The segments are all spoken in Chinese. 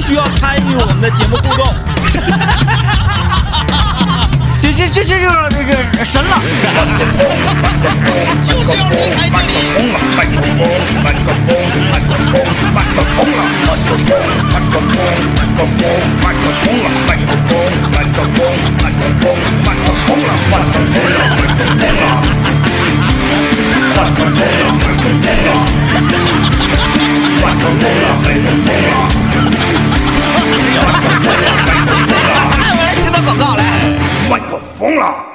不需要参与我们的节目互动。这这这这就是这个神了。就是要离开这里。哎，我来听段广告来。麦克风了。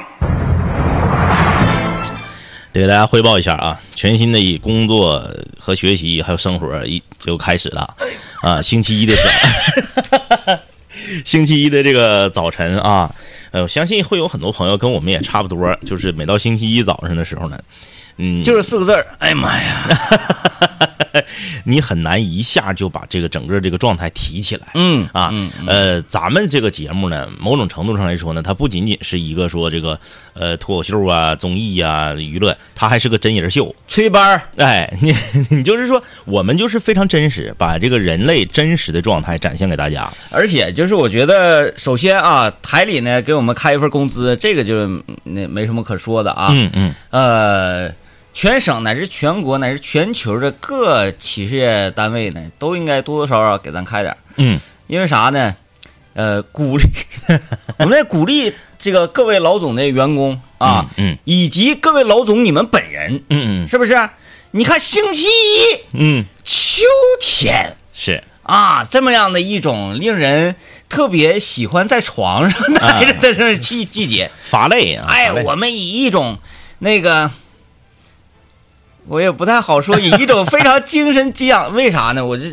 得给大家汇报一下啊，全新的一工作和学习还有生活一就开始了啊，星期一的早，星期一的这个早晨啊，呃，我相信会有很多朋友跟我们也差不多，就是每到星期一早上的时候呢，嗯，就是四个字儿，哎呀妈呀！你很难一下就把这个整个这个状态提起来。嗯啊，呃，咱们这个节目呢，某种程度上来说呢，它不仅仅是一个说这个呃脱口秀啊、综艺啊、娱乐，它还是个真人秀。吹班儿，哎，你你就是说，我们就是非常真实，把这个人类真实的状态展现给大家。而且就是我觉得，首先啊，台里呢给我们开一份工资，这个就嗯那没什么可说的啊。嗯嗯，呃，全省乃至全国乃至全球的各企事业单位呢，都应该多多少少给咱开点嗯，因为啥呢？呃，鼓励 我们在鼓励这个各位老总的员工啊，嗯以及各位老总你们本人，嗯嗯。是不是？你看星期一嗯，秋天是。啊，这么样的一种令人特别喜欢在床上待着的 这种季季节，乏累啊。哎，我们以一种那个，我也不太好说，以一种非常精神激昂。为啥呢？我就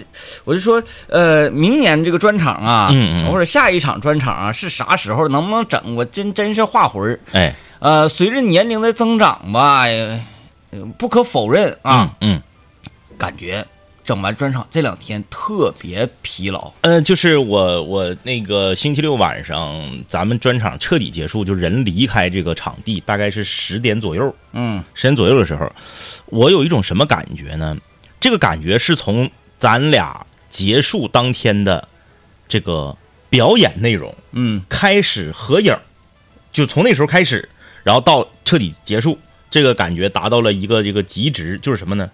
我就说，呃，明年这个专场啊，嗯嗯或者下一场专场啊，是啥时候能不能整？我真真是画魂儿。哎呃，随着年龄的增长吧，呃不可否认啊，嗯嗯感觉整完专场这两天特别疲劳。呃，就是我我那个星期六晚上咱们专场彻底结束，就人离开这个场地，大概是十点左右。嗯十点左右的时候，我有一种什么感觉呢？这个感觉是从咱俩结束当天的这个表演内容嗯开始合影，就从那时候开始，然后到彻底结束，这个感觉达到了一个这个极值，就是什么呢？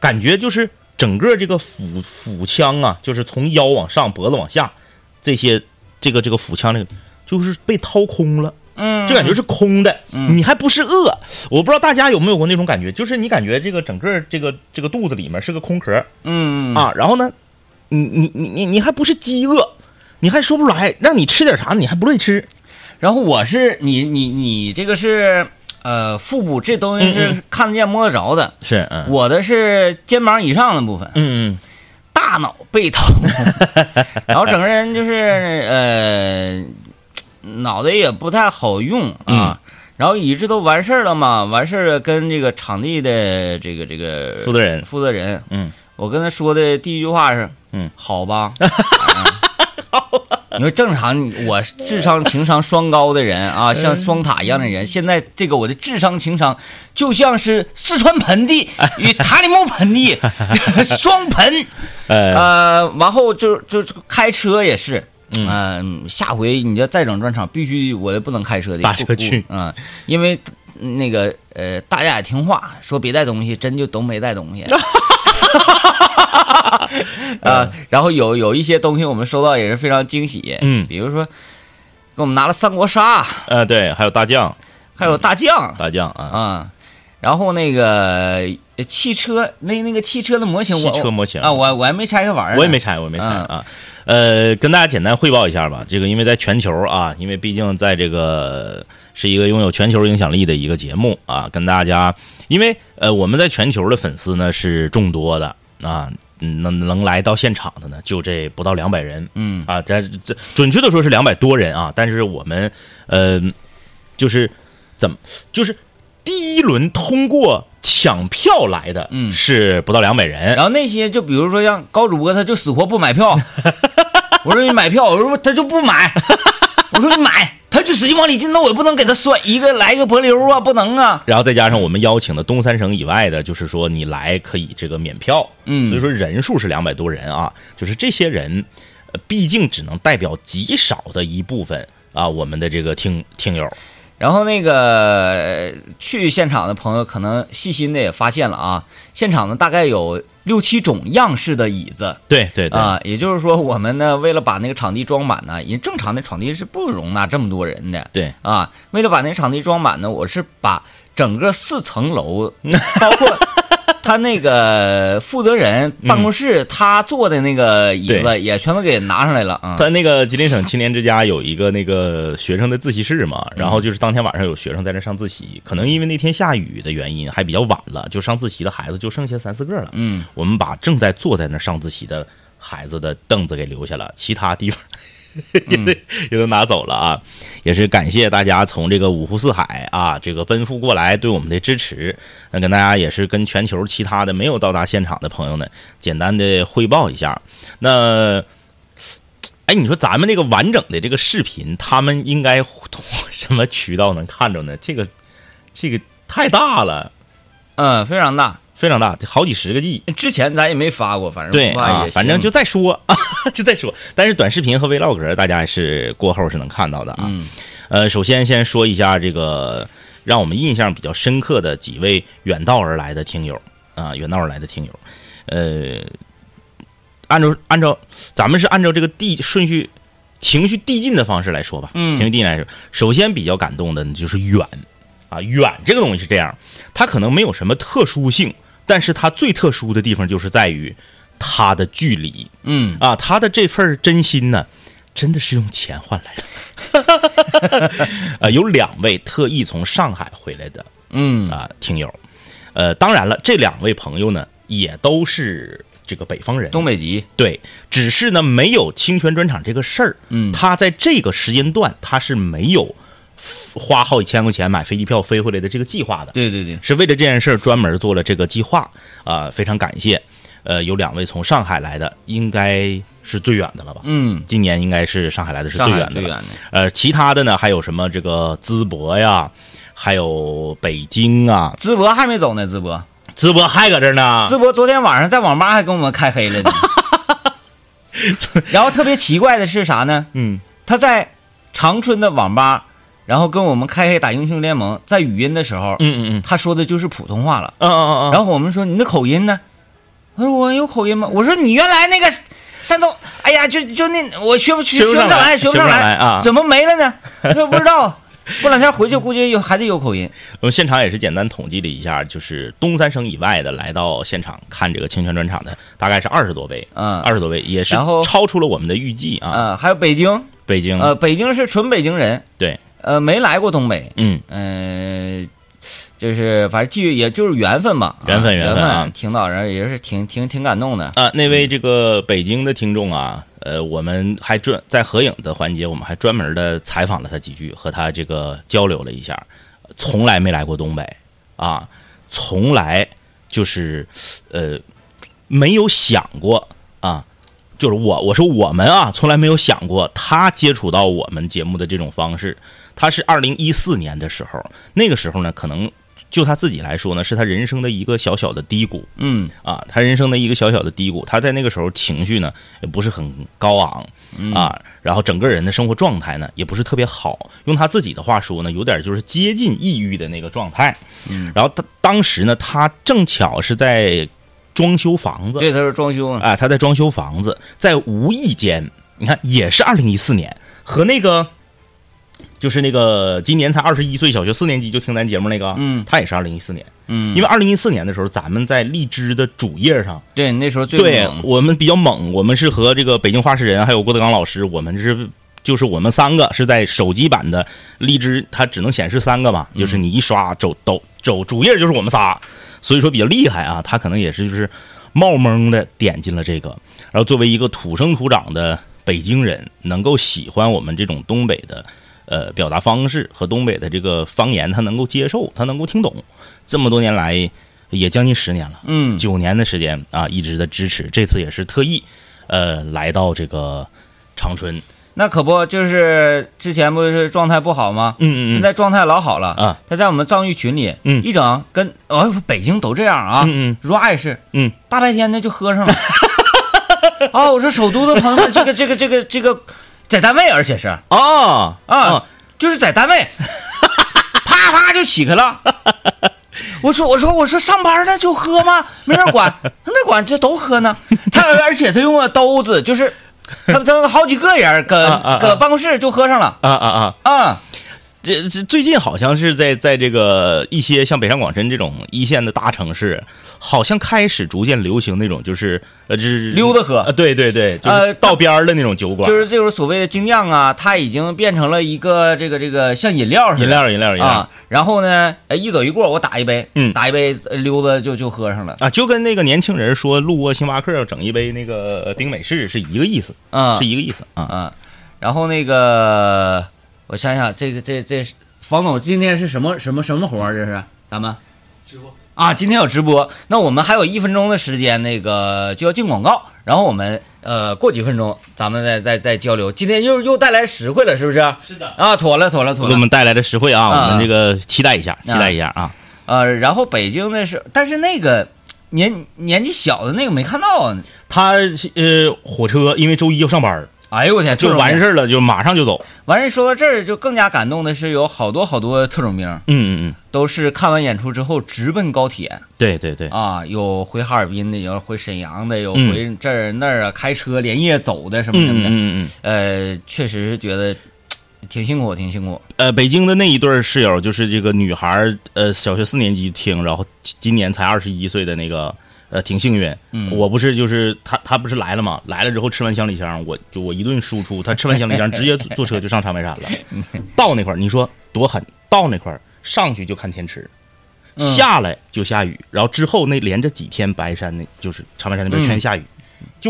感觉就是整个这个腹腹腔啊，就是从腰往上，脖子往下，这些这个这个腹腔那个，就是被掏空了。嗯，就感觉是空的，你还不是饿。我不知道大家有没有过那种感觉，就是你感觉这个整个这个这个肚子里面是个空壳嗯啊，然后呢，你你你你你还不是饥饿，你还说不出来，让你吃点啥，你还不乐意吃。然后我是你你你这个是呃腹部这东西嗯是看得见摸得着的，是，嗯。我的是肩膀以上的部分，嗯嗯。大脑被掏空，然后整个人就是呃脑袋也不太好用嗯。啊。然后以致都完事儿了嘛，完事儿了，跟这个场地的这个这个负责人。负责人，嗯。我跟他说的第一句话是，嗯，好吧，你说正常，我智商情商双高的人啊，像双塔一样的人，现在这个我的智商情商就像是四川盆地 与塔里木盆地 双盆，呃呃，完后就就就开车也是。嗯、下回你要再整专场，必须我不能开车的，打车去嗯、因为那个呃，大家也听话，说别带东西，真就都没带东西。啊，然后有有一些东西我们收到也是非常惊喜，嗯。比如说给我们拿了三国杀，呃，对，还有大将，还有大将。大将啊，啊，然后那个呃汽车那那个汽车的模型，汽车模型。啊，我我还没拆开玩我也没拆，我也没拆嗯。啊。呃，跟大家简单汇报一下吧。这个因为在全球啊，因为毕竟在这个是一个拥有全球影响力的一个节目啊，跟大家，因为呃我们在全球的粉丝呢是众多的啊，嗯能能来到现场的呢就这不到两百人，嗯。啊，这这准确的说是两百多人啊，但是我们呃就是怎么就是第一轮通过抢票来的，嗯。是不到两百人，然后那些就比如说像高主播，他就死活不买票。我说你买票，我说他就不买。我说你买，他就使劲往里进，那我也不能给他甩一个来一个柏流啊，不能啊。然后再加上我们邀请的东三省以外的，就是说你来可以这个免票，嗯所以说人数是两百多人啊，就是这些人，呃毕竟只能代表极少的一部分啊，我们的这个听听友。然后那个呃去现场的朋友可能细心的也发现了啊，现场呢大概有六七种样式的椅子。对对对，啊，也就是说，我们呢，为了把那个场地装满呢，因为正常的场地是不容纳这么多人的。对啊，为了把那个场地装满呢，我是把整个四层楼，包括他那个负责人办公室他坐的那个椅子，也全都给拿上来了啊。他那个吉林省青年之家有一个那个学生的自习室嘛，然后就是当天晚上有学生在那上自习，可能因为那天下雨的原因，还比较晚了，就上自习的孩子就剩下三四个了。嗯，我们把正在坐在那上自习的孩子的凳子给留下了，其他地方 也都也都拿走了啊。也是感谢大家从这个五湖四海啊，这个奔赴过来对我们的支持。那跟大家也是跟全球其他的没有到达现场的朋友呢，简单的汇报一下。那。哎，你说咱们这个完整的这个视频，他们应该通过什么渠道能看着呢？这个，这个太大了，嗯，非常大。非常大，好几十个 G。之前咱也没发过，反正对啊反正就再说啊，就再说。但是短视频和 vlog 大家是过后是能看到的啊。嗯呃，首先先说一下这个让我们印象比较深刻的几位远道而来的听友啊，远道而来的听友，呃，按照按照咱们是按照这个递顺序情绪递进的方式来说吧，嗯情绪递进来说，首先比较感动的呢就是远啊，远这个东西是这样，它可能没有什么特殊性，但是它最特殊的地方就是在于它的距离。嗯。啊，他的这份真心呢，真的是用钱换来的。呃，有两位特意从上海回来的嗯。啊、听友，呃，当然了，这两位朋友呢也都是这个北方人，东北籍，对，只是呢没有清泉专场这个事儿，嗯。他在这个时间段他是没有花好几千块钱买飞机票飞回来的这个计划的，对对对，是为了这件事儿专门做了这个计划啊、非常感谢。呃，有两位从上海来的，应该是最远的了吧？嗯，今年应该是上海来的是最远的。最远的，呃，其他的呢，还有什么这个淄博呀，还有北京啊，淄博还没走呢，淄博，淄博还搁这儿呢。淄博昨天晚上在网吧还跟我们开黑了呢。然后特别奇怪的是啥呢？嗯，他在长春的网吧，然后跟我们开黑打英雄联盟，在语音的时候，嗯嗯嗯，他说的就是普通话了。嗯嗯嗯嗯，然后我们说你的口音呢？他说我有口音吗？我说你原来那个山东，哎呀，就就那我学不学学不上来学不上来来啊怎么没了呢？他说不知道，过两天回去估计有还得有口音。我们现场也是简单统计了一下，就是东三省以外的来到现场看这个清泉专场的，大概是二十多位，嗯二十多位，也是然后超出了我们的预计啊。呃，还有北京，北京，呃，北京是纯北京人，对，呃，没来过东北，嗯，嗯、就是反正记也就是缘分吧，缘分缘分啊。听到人也是挺挺挺感动的。啊，那位这个北京的听众啊，呃，我们还专在合影的环节，我们还专门的采访了他几句，和他这个交流了一下，从来没来过东北啊，从来就是呃没有想过啊，就是我我说我们啊，从来没有想过他接触到我们节目的这种方式。他是二零一四年的时候，那个时候呢，可能就他自己来说呢，是他人生的一个小小的低谷。嗯。啊，他人生的一个小小的低谷，他在那个时候情绪呢也不是很高昂。啊，然后整个人的生活状态呢也不是特别好，用他自己的话说呢，有点就是接近抑郁的那个状态。嗯，然后他当时呢，他正巧是在装修房子，对，他是装修啊，啊，他在装修房子，在无意间，你看也是二零一四年，和那个就是那个今年才二十一岁，小学四年级就听咱节目那个，嗯。他也是二零一四年，嗯，因为二零一四年的时候，咱们在荔枝的主页上。对那时候最对我们比较猛，我们是和这个北京话事人还有郭德纲老师，我们是就是我们三个是在手机版的荔枝，它只能显示三个嘛，就是你一刷走走走主页就是我们仨，所以说比较厉害啊，他可能也是就是冒蒙的点进了这个，然后作为一个土生土长的北京人，能够喜欢我们这种东北的。呃，表达方式和东北的这个方言，他能够接受，他能够听懂。这么多年来，也将近十年了，嗯九年的时间啊，一直的支持。这次也是特意，呃，来到这个长春。那可不，就是之前不是状态不好吗？嗯嗯嗯现在状态老好了啊！他在我们藏域群里，嗯一整跟哦，北京都这样啊，嗯嗯如爱是，嗯，大白天的就喝上了，啊，我说首都的朋友们，这个这个这个这个在单位，而且是哦啊，就是在单位，啪啪就起开了。我说我说我说上班呢就喝吗？没人管，没人管，这都喝呢。他而且他用个兜子，就是他们他们好几个人搁搁办公室就喝上了啊啊啊！啊。这这最近好像是在在这个一些像北上广深这种一线的大城市，好像开始逐渐流行那种就是呃，就是溜达喝呃，对对对，就是呃道边儿的那种酒馆，就是这种所谓的精酿啊，它已经变成了一个这个这个像饮料似的饮料饮料饮料啊。然后呢，呃一走一过，我打一杯，嗯打一杯呃溜达就就喝上了，啊，就跟那个年轻人说路过星巴克整一杯那个冰美式是一个意思，啊是一个意思啊。啊。然后那个我想想，这个这这房总今天是什么什么什么活儿？这是咱们直播啊，今天有直播。那我们还有一分钟的时间，那个就要进广告，然后我们呃过几分钟咱们再再再交流。今天又又带来实惠了，是不是？是的，啊，妥了妥了妥了。给我们带来的实惠啊，啊我们这个期待一下，期待一下啊。呃，然后北京的是，但是那个年年纪小的那个没看到啊。他呃火车因为周一要上班儿，哎呦我天，就完事儿。了，就马上就走。完事儿说到这儿，就更加感动的是，有好多好多特种兵嗯嗯嗯，都是看完演出之后直奔高铁对对对，啊，有回哈尔滨的，有回沈阳的，有嗯回这儿那儿啊，开车连夜走的什么嗯什么的。嗯嗯嗯。呃，确实是觉得挺辛苦，挺辛苦。呃，北京的那一对儿室友，就是这个女孩儿，呃，小学四年级听，然后今年才二十一岁的那个，呃，挺幸运。嗯我不是就是他，他不是来了嘛？来了之后吃完香里香，我就我一顿输出，他吃完香里香直接坐坐车就上长白山了。到那块儿，你说多狠？到那块儿上去就看天池，嗯下来就下雨，然后之后那连着几天白山那就是长白山那边全下雨，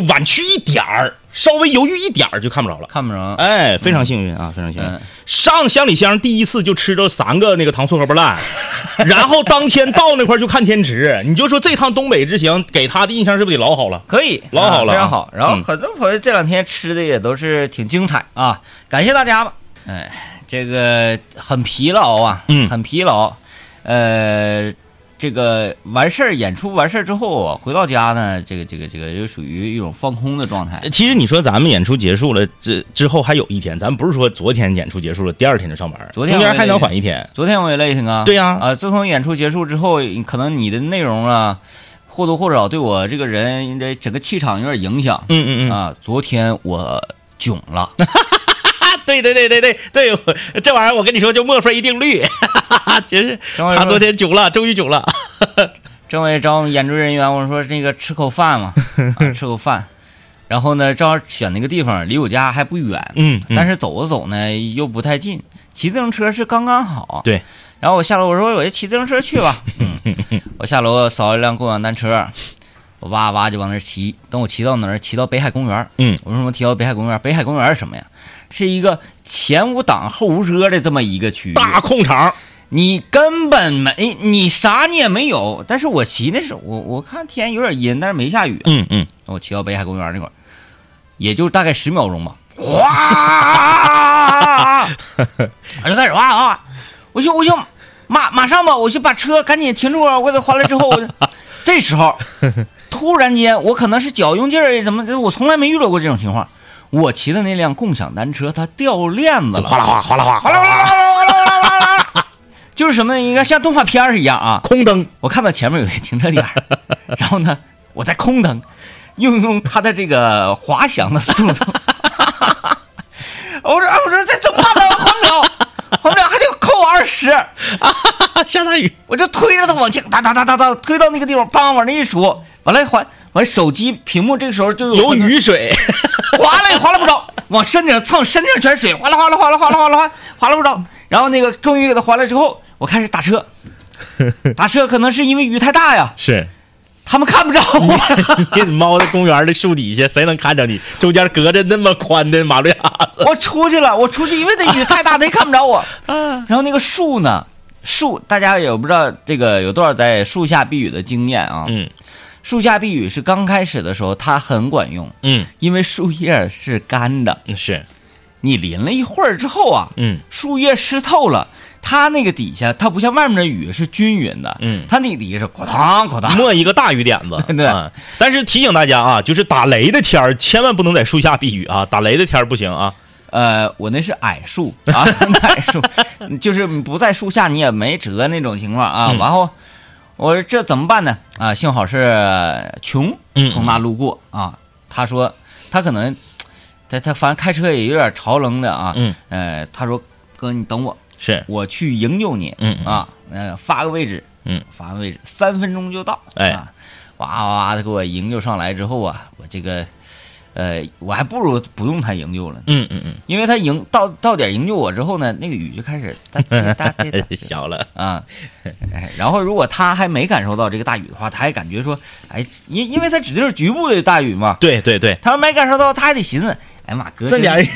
就晚去一点儿，稍微犹豫一点儿就看不着了。看不着。哎，非常幸运啊，非常幸运。嗯上香里香第一次就吃着三个那个糖醋荷包蛋，然后当天到那块就看天池。你就说这趟东北之行给他的印象是不是得老好了？可以，老好了非常好。然后嗯很多朋友这两天吃的也都是挺精彩啊，感谢大家吧。哎，这个很疲劳啊，嗯很疲劳。呃，这个完事儿演出完事儿之后，回到家呢，这个这个这个就属于一种放空的状态。其实你说咱们演出结束了，这之后还有一天，咱不是说昨天演出结束了，第二天就上班，昨天中间还能缓一天。昨天我也累挺啊，对呀啊，自从演出结束之后，可能你的内容啊，或多或少对我这个人的整个气场有点影响。嗯嗯嗯，啊，昨天我囧了。对对对对对对，这玩意儿我跟你说就墨菲定律，就是他昨天囧了，终于囧了。政委找我们演出人员，我说那个吃口饭嘛，啊、吃口饭。然后呢，正好选那个地方离我家还不远，嗯嗯但是走着走呢又不太近，骑自行车是刚刚好。对，然后我下楼，我说我就骑自行车去吧。嗯，我下楼扫了一辆共享单车，我哇哇就往那儿骑。等我骑到哪儿？骑到北海公园。嗯我说什么提到北海公园？北海公园是什么呀？是一个前无挡后无遮的这么一个区域。大空场，你根本没，你啥你也没有。但是我骑的时候，我我看天有点阴，但是没下雨。嗯嗯，我骑到北海公园那块儿，也就大概十秒钟吧，哗，我就开始哇啊，我就我就马马上吧，我就把车赶紧停住啊！我给它还了之后，我就 这时候突然间，我可能是脚用劲儿，怎么我从来没遇到过这种情况。我骑的那辆共享单车，它掉链子了，哗啦哗哗啦哗哗啦哗啦哗啦哗啦哗啦哗啦，就是什么呢？应该像动画片儿一样啊！空灯，我看到前面有一个停车点儿，然后呢，我在空蹬，用用它的这个滑翔的速度，我说啊我说这怎么办呢？还不了，还不了，还得扣我二十，下大雨，我就推着他往前，哒哒哒哒哒，推到那个地方，梆往那一杵，完了还完手机屏幕这个时候就有雨水，滑了也滑了不着，往身顶蹭，身顶全是水，哗啦哗啦哗啦哗啦哗啦哗，哗啦不着。然后那个终于给他还了之后，我开始打车，打车可能是因为雨太大呀，是。他们看不着我。你猫在公园的树底下，谁能看着你？中间隔着那么宽的马路牙子。我出去了，我出去，因为那雨太大，他也看不着我。嗯 然后那个树呢，树大家也不知道这个有多少在树下避雨的经验啊。嗯树下避雨是刚开始的时候它很管用，嗯，因为树叶是干的，是，你淋了一会儿之后啊，嗯树叶湿透了，它那个底下，它不像外面的雨是均匀的，嗯它那个底下是哐当哐当，没一个大雨点子。对啊，但是提醒大家啊，就是打雷的天儿，千万不能在树下避雨啊！打雷的天儿不行啊。呃，我那是矮树啊，矮树，就是不在树下你也没辙那种情况啊。嗯然后我说这怎么办呢？啊，幸好是穷嗯从那路过啊。他说他可能他他反正开车也有点潮冷的啊。嗯，呃，他说哥你等我，是，我去营救你。嗯嗯啊，呃，发个位置，嗯，发个位置，三分钟就到。哎啊，哇哇哇的给我营救上来之后啊，我这个，呃，我还不如不用他营救了嗯。嗯嗯因为他营到到点营救我之后呢，那个雨就开始哒 哒哒哒哒嗯，小了。啊，哎然后如果他还没感受到这个大雨的话，他还感觉说，哎，因因为他指定是局部的大雨嘛，对对对，他要没感受到，他还得寻思，哎呀妈，哥这点儿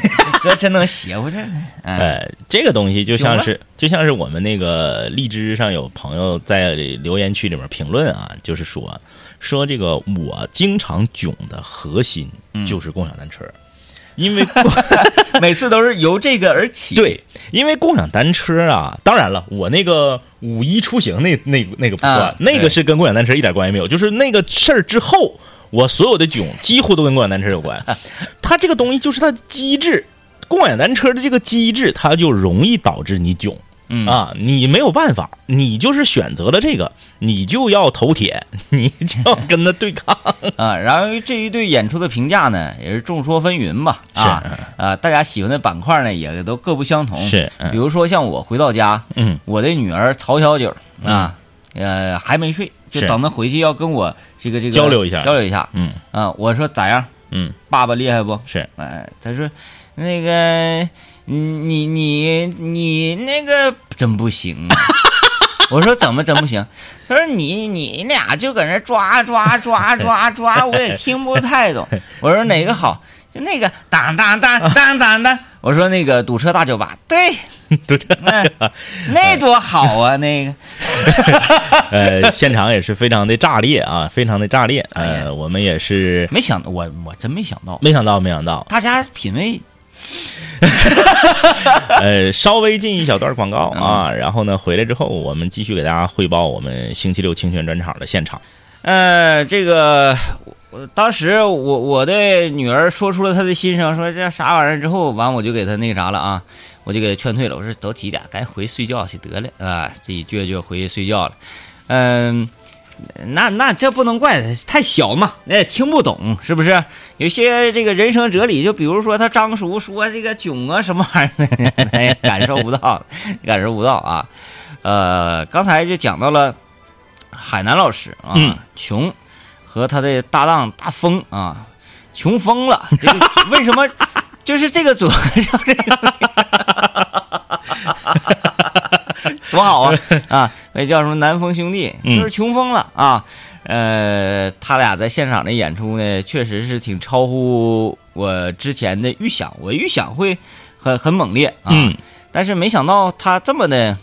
哥真能邪乎这，哎，呃，这个东西就像是就像是我们那个荔枝上有朋友在留言区里面评论啊，就是说说这个我经常囧的核心嗯。就是共享单车，因为 每次都是由这个而起，，对，因为共享单车啊，当然了，我那个五一出行那那那个不算，啊那个是跟共享单车一点关系没有，就是那个事儿之后，我所有的囧几乎都跟共享单车有关。它这个东西就是它的机制，共享单车的这个机制，它就容易导致你囧。嗯。啊，你没有办法，你就是选择了这个，你就要头铁，你就要跟他对抗。啊，然后这一对演出的评价呢，也是众说纷纭吧，啊啊，大家喜欢的板块呢也都各不相同，是嗯。比如说像我回到家，嗯，我的女儿曹小九啊，呃，还没睡，就等他回去要跟我这个这个交流一下交流一下。嗯啊，我说咋样？嗯，爸爸厉害不？是哎，他说那个你你你那个真不行啊。我说怎么真不行？他说你你俩就搁那抓抓抓抓抓，我也听不太懂。我说哪个好？就那个当当当当当当。我说那个堵车大酒吧，对，那多好啊，那个。呃，现场也是非常的炸裂啊，非常的炸裂。呃，我们也是没想到，我我真没想到，没想到，没想到。大家品味 呃，稍微进一小段广告嗯啊，然后呢，回来之后我们继续给大家汇报我们星期六清泉专场的现场。呃，这个我当时我我的女儿说出了她的心声，说这啥玩意儿之后，完我就给她那个啥了啊，我就给他劝退了。我说都几点，赶紧回去睡觉去得了啊，自己倔倔回去睡觉了。嗯，那那这不能怪他，太小嘛，那也听不懂，是不是？有些这个人生哲理，就比如说他张叔说这个囧啊什么玩意儿的，他也感受不到，感受不到啊。呃，刚才就讲到了海南老师啊，嗯穷和他的搭档大风啊，穷疯了。这个为什么？就是这个组合 叫这个，多好啊 啊！那叫什么南风兄弟，嗯就是穷疯了啊。呃，他俩在现场的演出呢，确实是挺超乎我之前的预想，我预想会很很猛烈啊，嗯但是没想到他这么的，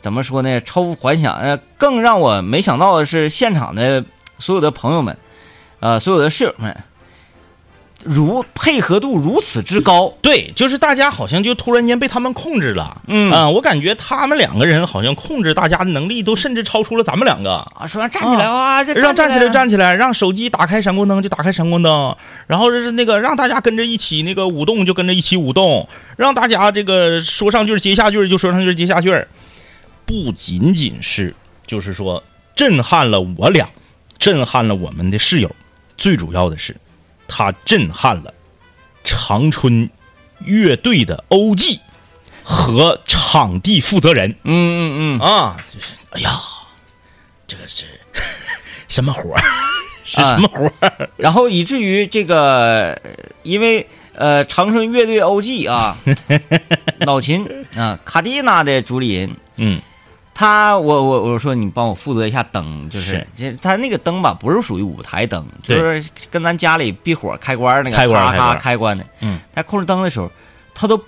怎么说呢？超乎幻想。呃，更让我没想到的是，现场的所有的朋友们，呃，所有的室友们，如配合度如此之高，对，就是大家好像就突然间被他们控制了。嗯啊，我感觉他们两个人好像控制大家的能力都甚至超出了咱们两个。啊，说让站起来啊，这让站起来，站站起来，让手机打开闪光灯就打开闪光灯，然后是那个让大家跟着一起那个舞动就跟着一起舞动，让大家这个说上句接下句就说上句接下句，不仅仅是就是说震撼了我俩，震撼了我们的室友，最主要的是，他震撼了长春乐队的欧记和场地负责人。嗯嗯嗯，啊，就是哎呀，这个是 什么活儿？是啊什么活儿？然后以至于这个，呃因为呃，长春乐队 OG 啊，老秦啊，卡蒂娜的主理人，嗯他我我我说你帮我负责一下灯，就是他那个灯吧，不是属于舞台灯，就是跟咱家里闭火开关那个咔咔开关开关开关的。嗯，他控制灯的时候，他都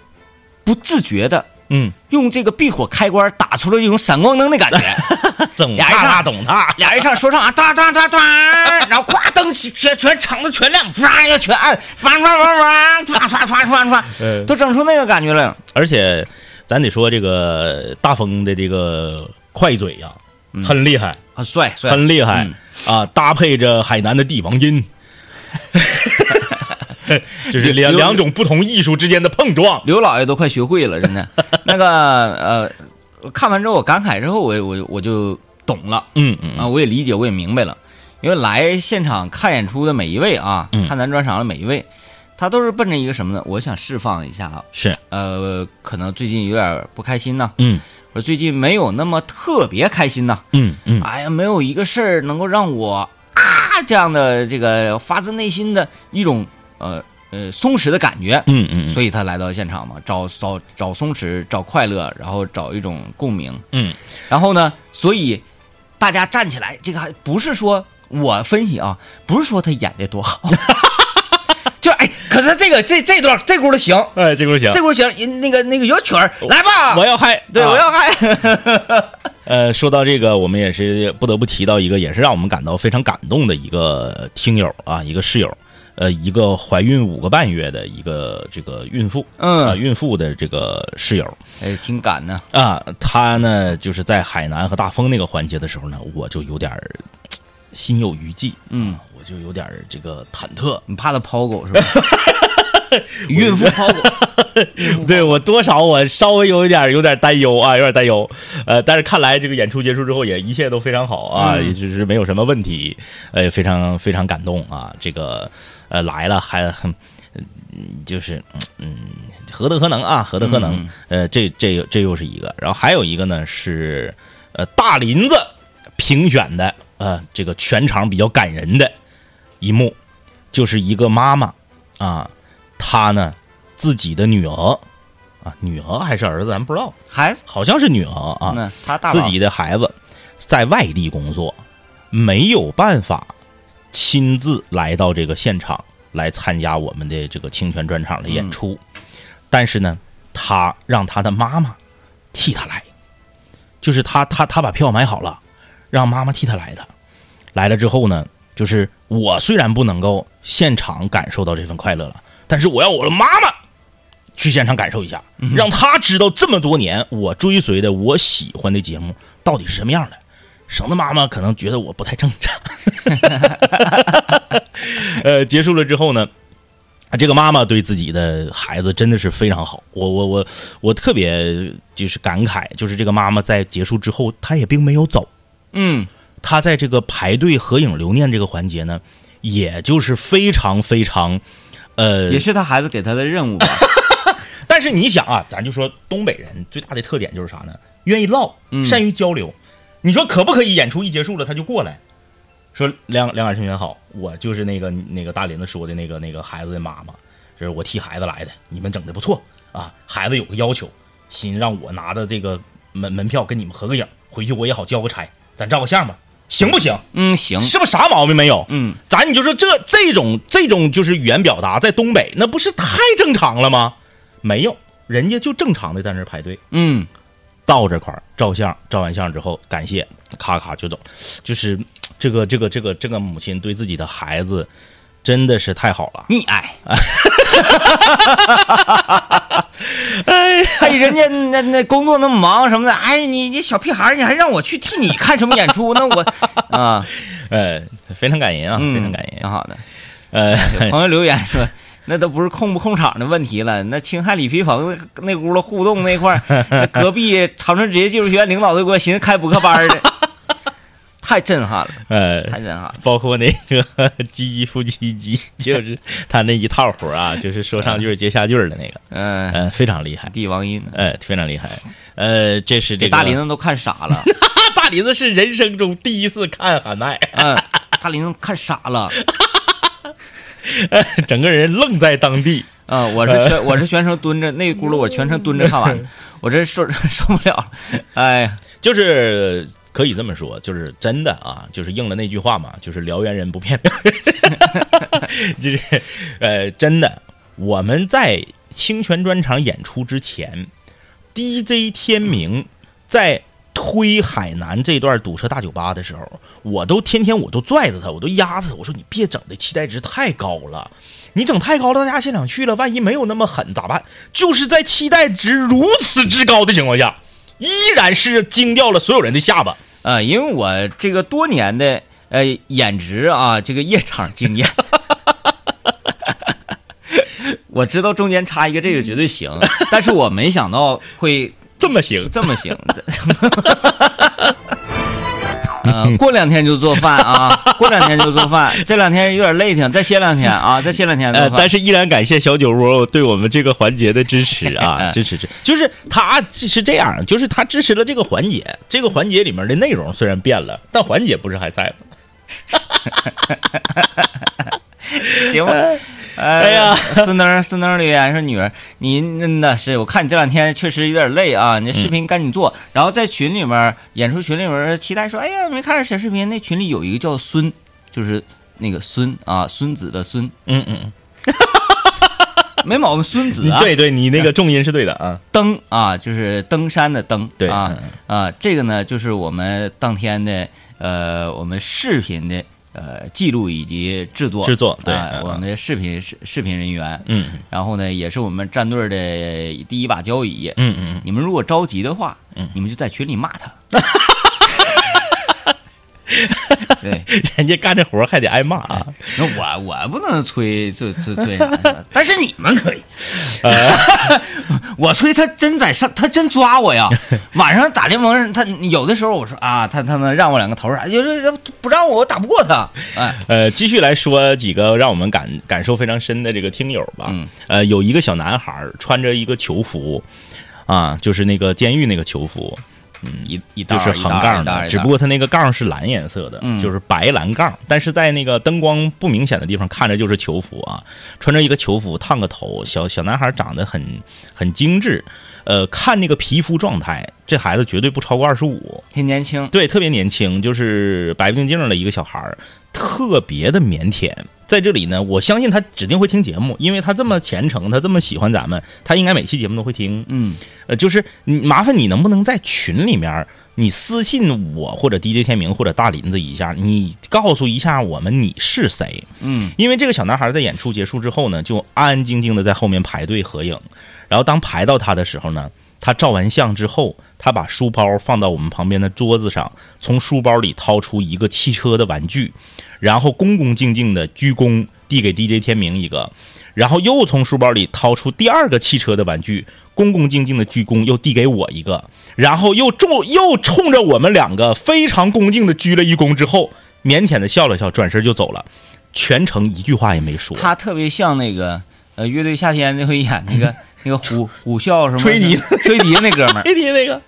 不自觉的嗯，用这个闭火开关打出了一种闪光灯的感觉。懂 俩人唱他懂他，俩人一唱说唱啊，哒哒哒哒，然后咵灯全全场子全亮，唰一下全暗，唰唰唰唰唰唰唰都整出那个感觉来了。而且咱得说这个大风的这个快嘴呀、很厉害，很帅帅，很厉害、嗯啊！搭配着海南的帝王音，这是两两种不同艺术之间的碰撞。刘老爷都快学会了，真的。那个呃，看完之后我感慨之后，我我我就懂了嗯嗯啊，我也理解，我也明白了。因为来现场看演出的每一位啊，嗯看咱专场的每一位，他都是奔着一个什么呢？我想释放一下。啊，是，呃，可能最近有点不开心呢，嗯。我最近没有那么特别开心呢，嗯嗯。哎呀，没有一个事儿能够让我啊这样的这个发自内心的一种呃呃松弛的感觉，嗯嗯，所以他来到现场嘛，找找找松弛，找快乐，然后找一种共鸣，嗯。然后呢，所以大家站起来，这个还不是说我分析啊，不是说他演的多好，就哎，可是这个这这段这轱辘行，哎，这轱辘行。这轱辘行，那个那个有曲儿，来吧，我要嗨，对、啊。我要嗨，呃，说到这个，我们也是不得不提到一个，也是让我们感到非常感动的一个听友啊，一个室友，呃，一个怀孕五个半月的一个这个孕妇，啊，嗯，孕妇的这个室友。哎，挺赶呢，啊，她呢就是在海南和大风那个环节的时候呢，我就有点心有余悸，嗯啊，我就有点儿这个忐忑，你怕他抛狗是吧？孕妇抛狗，对我多少我稍微有一点有点担忧啊，有点担忧。呃，但是看来这个演出结束之后也一切都非常好啊，嗯也就是没有什么问题，呃，非常非常感动啊。这个呃来了还就是，嗯，何德何能啊？何德何能？嗯呃，这这这又是一个，然后还有一个呢是，呃，大林子评选的，呃，这个全场比较感人的一幕，就是一个妈妈啊，她呢自己的女儿啊，女儿还是儿子，咱不知道，孩子，好像是女儿啊，那他大自己的孩子在外地工作，没有办法亲自来到这个现场来参加我们的这个清泉专场的演出，但是呢，他让他的妈妈替他来，就是他他他把票买好了，让妈妈替他来的。来了之后呢，就是我虽然不能够现场感受到这份快乐了，但是我要我的妈妈去现场感受一下，让她知道这么多年我追随的、我喜欢的节目到底是什么样的。省得妈妈可能觉得我不太正常。呃，结束了之后呢，这个妈妈对自己的孩子真的是非常好。我我我我特别就是感慨，就是这个妈妈在结束之后，她也并没有走，嗯，他在这个排队合影留念这个环节呢，也就是非常非常，呃，也是他孩子给他的任务吧，但是你想啊，咱就说东北人最大的特点就是啥呢？愿意唠，嗯善于交流。你说可不可以演出一结束了他就过来，说梁梁海同学好，我就是那个那个大林子说的那个那个孩子的妈妈，这是我替孩子来的，你们整的不错啊。孩子有个要求，心让我拿着这个门门票跟你们合个影，回去我也好交个差，咱照个相吧，行不行？嗯，行，是不是啥毛病没有？嗯，咱你就说这这种这种就是语言表达，在东北那不是太正常了吗？没有，人家就正常的在那儿排队，嗯，到这块儿照相，照完相之后感谢，咔咔就走，就是这个这个这个这个母亲对自己的孩子真的是太好了。溺爱。哎，人家那那工作那么忙什么的，哎，你你小屁孩，你还让我去替你看什么演出？那我 啊，呃，非常感人啊，嗯非常感人。挺好的。呃，有朋友留言说，那都不是控不控场的问题了，那青海李皮鹏那那轱辘互动那块儿，隔壁长春职业技术学院领导都给我寻思开补课班儿的，太震撼了，呃，太震撼了。包括那个唧唧复唧唧，就是他那一套活啊，就是说上句儿接下句儿的那个，嗯、呃，非常厉害，帝王音，呃，非常厉害。呃，这是这给个大林子都看傻了，大林子是人生中第一次看喊麦，嗯，大林子看傻了。整个人愣在当地。嗯，我是全我是全程蹲着，那轱辘我全程蹲着看完的，我这受受不了了。哎呀，就是可以这么说，就是真的啊，就是应了那句话嘛，就是辽源人不骗辽源人，就是呃，真的，我们在清泉专场演出之前，DJ 天明在推海南这段堵车大酒吧的时候，我都天天我都拽着他，我都压着他，我说你别整的期待值太高了。你整太高了，大家现场去了，万一没有那么狠咋办？就是在期待值如此之高的情况下，依然是惊掉了所有人的下巴。呃，因为我这个多年的呃演职啊，这个夜场经验，我知道中间插一个这个绝对行，但是我没想到会这么行，这么行。呃，过两天就做饭啊，过两天就做饭，这两天有点累挺，再歇两天啊，再歇两天呃，但是依然感谢小酒窝对我们这个环节的支持啊，支持支，就是他是这样，就是他支持了这个环节，这个环节里面的内容虽然变了，但环节不是还在吗？行吧。哎呀，孙登孙登留言说：“女儿，你真的是，我看你这两天确实有点累啊，你这视频赶紧做。然后在群里面，演出群里面期待说：“哎呀，没看着小视频，那群里有一个叫孙，就是那个孙啊，孙子的孙，嗯嗯 没毛病，孙子嗯，啊，对对，你那个重音是对的啊，登啊，就是登山的登，对啊嗯啊，这个呢就是我们当天的呃，我们视频的呃记录以及制作制作对我们的视频视视频人员，嗯然后呢也是我们战队的第一把交椅，嗯嗯，你们如果着急的话，嗯你们就在群里骂他。对，人家干这活还得挨骂啊，那我我不能催催催催但是你们可以。呃 我催他真在上，他真抓我呀！晚上打联盟，他有的时候我说啊，他他能让我两个头儿，就是不让我，我打不过他。哎，呃，继续来说几个让我们感感受非常深的这个听友吧。嗯呃，有一个小男孩穿着一个囚服，啊，就是那个监狱那个囚服，一一道就是横杠的，只不过他那个杠是蓝颜色的，嗯。就是白蓝杠，但是在那个灯光不明显的地方看着就是囚服啊，穿着一个囚服，烫个头，小小男孩长得很很精致，呃，看那个皮肤状态，这孩子绝对不超过二十五，挺年轻。对，特别年轻，就是白不净净的一个小孩儿，特别的腼腆。在这里呢，我相信他指定会听节目，因为他这么虔诚，他这么喜欢咱们，他应该每期节目都会听。嗯，呃，就是你麻烦你能不能在群里面，你私信我或者 DJ 天明或者大林子一下，你告诉一下我们你是谁。嗯，因为这个小男孩在演出结束之后呢，就安安静静的在后面排队合影。然后当排到他的时候呢，他照完相之后，他把书包放到我们旁边的桌子上，从书包里掏出一个汽车的玩具，然后恭恭敬敬的鞠躬递给 DJ 天明一个，然后又从书包里掏出第二个汽车的玩具，恭恭敬敬的鞠躬又递给我一个，然后又冲又冲着我们两个非常恭敬的鞠了一躬之后，腼腆的笑了笑，转身就走了。全程一句话也没说。他特别像那个呃乐队夏天那回演那个那个虎虎啸什么吹笛 吹笛那哥们儿，吹笛那个，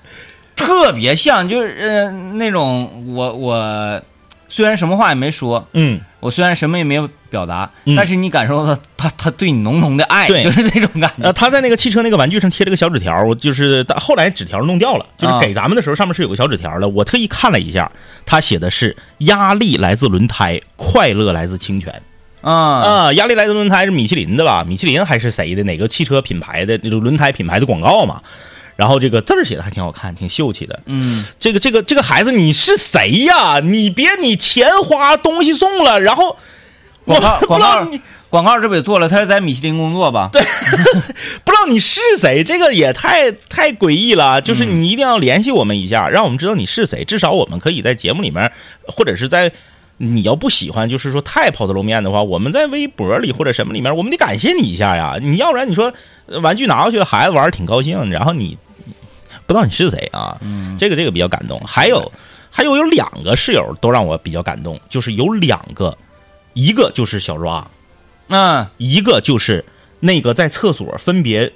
特别像，就是呃那种我我虽然什么话也没说，嗯，我虽然什么也没有表达，嗯但是你感受到他他他对你浓浓的爱，对就是这种感觉。呃，他在那个汽车那个玩具上贴了个小纸条，我就是后来纸条弄掉了，就是啊给咱们的时候上面是有个小纸条的，我特意看了一下，他写的是压力来自轮胎，快乐来自清泉。啊，啊，压力来自轮胎是米其林的吧？米其林还是谁的？哪个汽车品牌的那个轮胎品牌的广告嘛？然后这个字儿写的还挺好看，挺秀气的。嗯，这个这个这个孩子你是谁呀？你别你钱花东西送了，然后广告广告广告这不也做了？他是在米其林工作吧？对，不知道你是谁，这个也太太诡异了。就是你一定要联系我们一下，让我们知道你是谁，至少我们可以在节目里面，或者是在你要不喜欢，就是说太抛头露面的话，我们在微博里或者什么里面，我们得感谢你一下呀。你要不然你说呃玩具拿过去了，孩子玩儿挺高兴，然后你不知道你是谁啊？这个这个比较感动。还有还有有两个室友都让我比较感动，就是有两个，一个就是小 ra。嗯，一个就是那个在厕所分别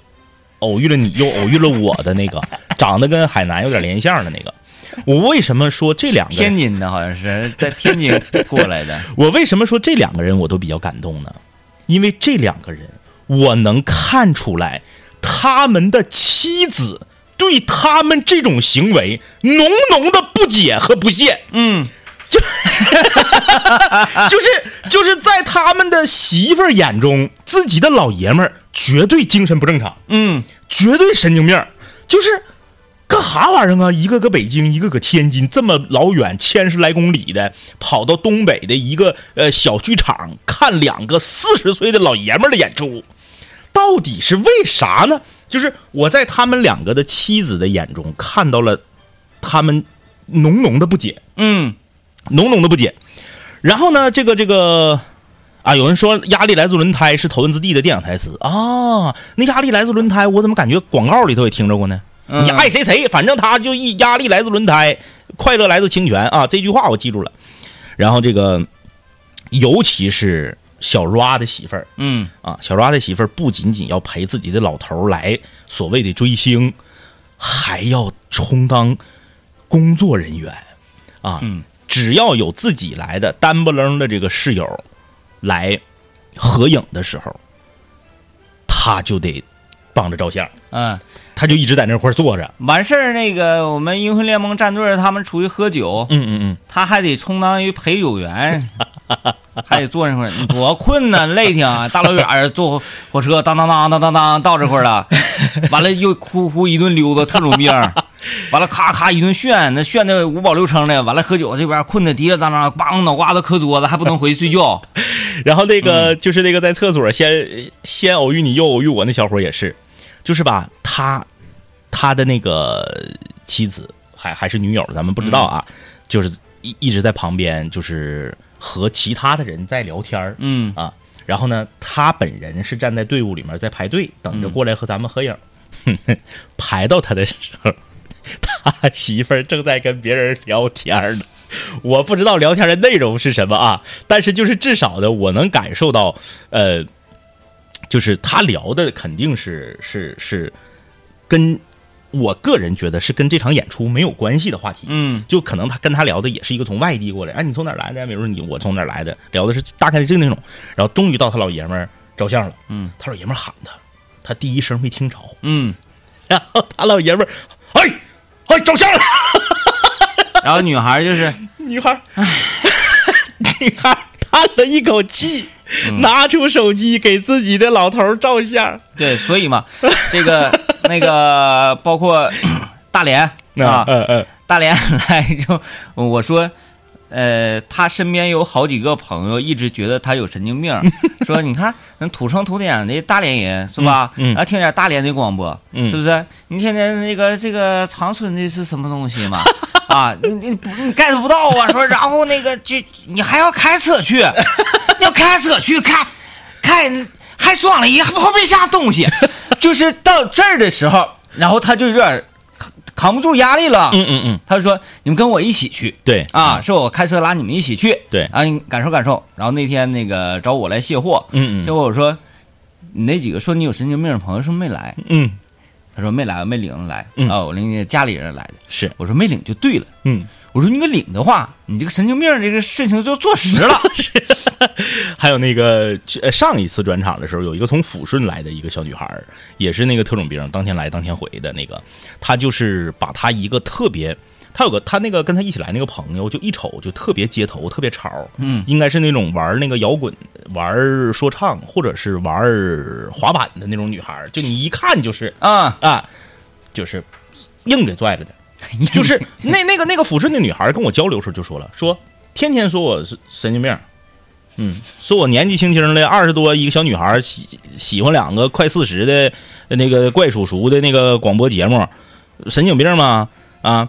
偶遇了你又偶遇了我的那个，长得跟海南有点连相的那个。我为什么说这两个？天津的好像是在天津过来的。我为什么说这两个人我都比较感动呢？因为这两个人，我能看出来他们的妻子对他们这种行为浓浓的不解和不屑。嗯，就 就是就是在他们的媳妇儿眼中，自己的老爷们儿绝对精神不正常。嗯，绝对神经病儿，就是干啥玩意儿啊？一个搁北京，一个搁天津，这么老远，千十来公里的，跑到东北的一个呃小剧场看两个四十岁的老爷们儿的演出，到底是为啥呢？就是我在他们两个的妻子的眼中看到了他们浓浓的不解，嗯浓浓的不解。然后呢，这个这个啊，有人说“压力来自轮胎”是头文字 D 的电影台词啊。那“压力来自轮胎”，我怎么感觉广告里头也听着过呢？嗯你爱谁谁，反正他就一压力来自轮胎，快乐来自清泉啊，这句话我记住了。然后这个，尤其是小 ra 的媳妇儿嗯啊，小 ra 的媳妇儿不仅仅要陪自己的老头儿来所谓的追星，还要充当工作人员啊。嗯只要有自己来的单不楞的这个室友来合影的时候，他就得帮着照相，嗯，他就一直在那块儿坐着。完事儿那个我们英雄联盟战队他们出去喝酒，嗯嗯嗯，他还得充当于陪酒员，还得坐那块儿，你多困呐，累挺啊！大老远儿坐火车，当当当当当当到这块儿了，完了又呼呼一顿溜达，特种兵，完了咔咔一顿炫，那炫的五饱六撑的，完了喝酒这边困的滴了当当，梆脑瓜子磕桌子，还不能回去睡觉。然后那个、就是那个在厕所先先偶遇你又偶遇我那小伙也是，就是吧，他他的那个妻子还还是女友，咱们不知道啊，就是一一直在旁边，就是和其他的人在聊天儿嗯啊。然后呢，他本人是站在队伍里面在排队，等着过来和咱们合影。排到他的时候，他媳妇儿正在跟别人聊天呢。我不知道聊天的内容是什么啊，但是就是至少的我能感受到，呃，就是他聊的肯定是是是跟我个人觉得是跟这场演出没有关系的话题。嗯。就可能他跟他聊的也是一个从外地过来，哎，你从哪儿来的？比如说你我从哪儿来的，聊的是大概是这那种。然后终于到他老爷们儿照相了，嗯，他老爷们儿喊他，他第一声没听着，嗯，然后他老爷们儿，哎哎照相了，然后女孩就是 女孩儿，女孩叹了一口气，嗯。拿出手机给自己的老头儿照相。对，所以嘛，这个 那个包括大连啊，嗯嗯大连 来就我说，呃，他身边有好几个朋友一直觉得他有神经病，说你看那土生土长的大连人是吧？嗯嗯啊，听点大连的广播，嗯是不是？你天天那个这个长春的是什么东西嘛？啊，你你不你 get 不到啊？说然后那个就你还要开车去，要开车去看看，还装了一后备箱东西，就是到这儿的时候，然后他就有点扛扛不住压力了，嗯嗯嗯，他就说：“你们跟我一起去。对。啊，，是我开车拉你们一起去，对。啊，你感受感受。”然后那天那个找我来卸货，嗯嗯。结果我说：“你那几个说你有神经病的朋友是不是没来？嗯，？”他说：“没来，没领着来，嗯。啊，我领家里人来的。是”，我说：“没领就对了。嗯。”我说：“你给领的话，你这个神经病这个事情就坐实了。还有那个呃上一次转场的时候，有一个从抚顺来的一个小女孩，也是那个特种兵，当天来当天回的那个，她就是把她一个特别，她有个她那个跟她一起来那个朋友，就一瞅就特别街头，特别潮，嗯，应该是那种玩那个摇滚、玩说唱或者是玩滑板的那种女孩，就你一看就是啊，啊，就是硬给拽了的。就是那那个那个抚顺的女孩跟我交流时候就说了，说天天说我是神经病，嗯，说我年纪轻轻的二十多一个小女孩喜喜欢两个快四十的那个怪叔叔的那个广播节目，神经病吗？啊，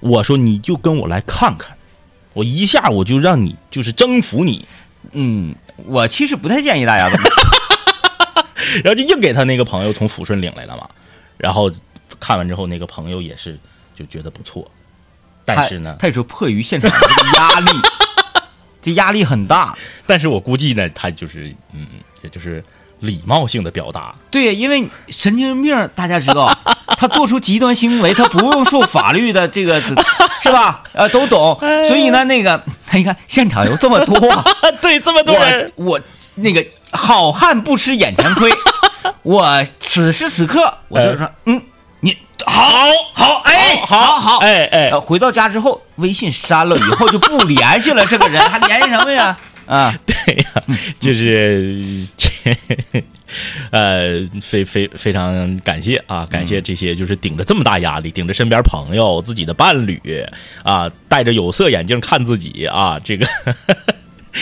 我说你就跟我来看看，我一下我就让你就是征服你，嗯，我其实不太建议大家这么 然后就硬给他那个朋友从抚顺领来了嘛，然后看完之后那个朋友也是就觉得不错，但是呢，他也说迫于现场的这个压力，这压力很大。但是我估计呢，他就是嗯，也就是礼貌性的表达，对，因为神经病，大家知道，他做出极端行为，他不用受法律的这个，是吧？呃，都懂。所以呢，那个他一看现场有这么多，对，这么多人，我我那个好汉不吃眼前亏，我此时此刻我就是说，嗯，你好好哎，好好哎哎。呃，回到家之后，微信删了以后就不联系了，这个人还联系什么呀？啊，对呀、就是这，呃，非非非常感谢啊，感谢这些就是顶着这么大压力，顶着身边朋友、自己的伴侣啊，戴着有色眼镜看自己啊，这个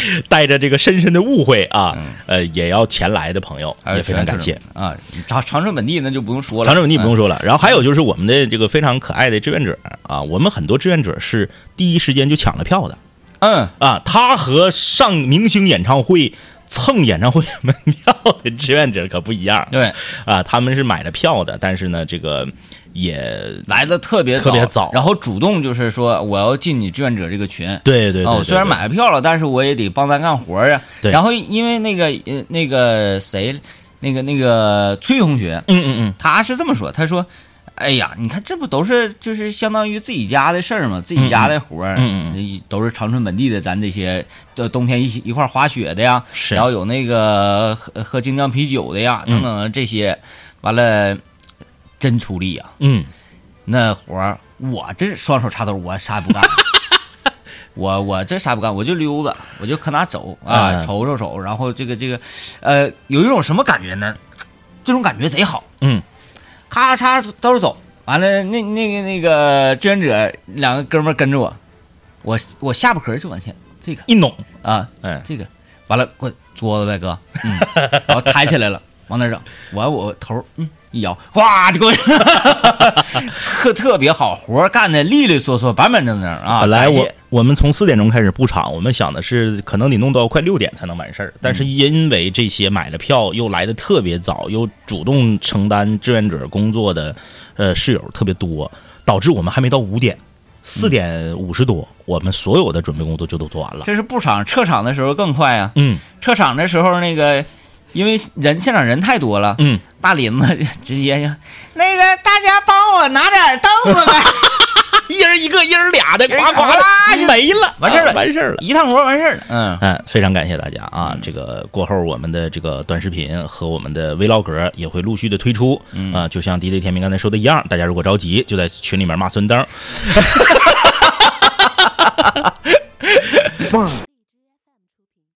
带着这个深深的误会啊，呃，也要前来的朋友，也非常感谢。啊！长长春本地那就不用说了，长春本地不用说，说了，然后还有就是我们的这个非常可爱的志愿者啊，我们很多志愿者是第一时间就抢了票的。嗯，啊，他和上明星演唱会蹭演唱会 门票的志愿者可不一样对，啊，他们是买了票的，但是呢，这个也来的特别特别早。然后主动就是说我要进你志愿者这个群。对对对哦，虽然买了票了，但是我也得帮咱干活啊。对。然后因为那个呃那个谁，那个那个崔同学，嗯嗯嗯，他是这么说，他说：“哎呀，你看这不都是就是相当于自己家的事儿吗？自己家的活儿，嗯嗯都是长春本地的，咱这些呃冬天一起一块儿滑雪的呀，是。然后有那个喝喝精酿啤酒的呀，嗯。等等这些，完了真出力呀，嗯，那活儿我这双手插兜，我啥也不干。”我我这啥不干，我就溜达，我就可哪走啊，嗯瞅瞅瞅，然后这个这个，呃，有一种什么感觉呢？这种感觉贼好，嗯，咔嚓都是走，完了那那个那个志愿者两个哥们儿跟着我，我我下巴壳就往前，这个。一拢，啊，嗯这个。完了，过桌子呗哥，嗯，然后抬起来了，往哪儿整？我我头嗯一摇，哗就过去，特特别好，活儿干的利利索索，板板正正啊。本来我我们从四点钟开始布场，我们想的是可能得弄到快六点才能完事儿，但是因为这些买了票又来的特别早，又主动承担志愿者工作的呃室友特别多，导致我们还没到五点，四点五十多，我们所有的准备工作就都做完了。这是布场撤场的时候更快啊，嗯撤场的时候那个。因为人现场人太多了，嗯，大林子 直接就那个大家帮我拿点凳子呗，一人一个，一人俩的，呱呱呱啦就没了，完事儿了啊完事儿了。一趟活完事儿了。嗯，嗯，非常感谢大家啊！这个过后我们的这个短视频和我们的 vlog 也会陆续的推出，啊，就像 DJ 天明刚才说的一样，大家如果着急，就在群里面骂孙登。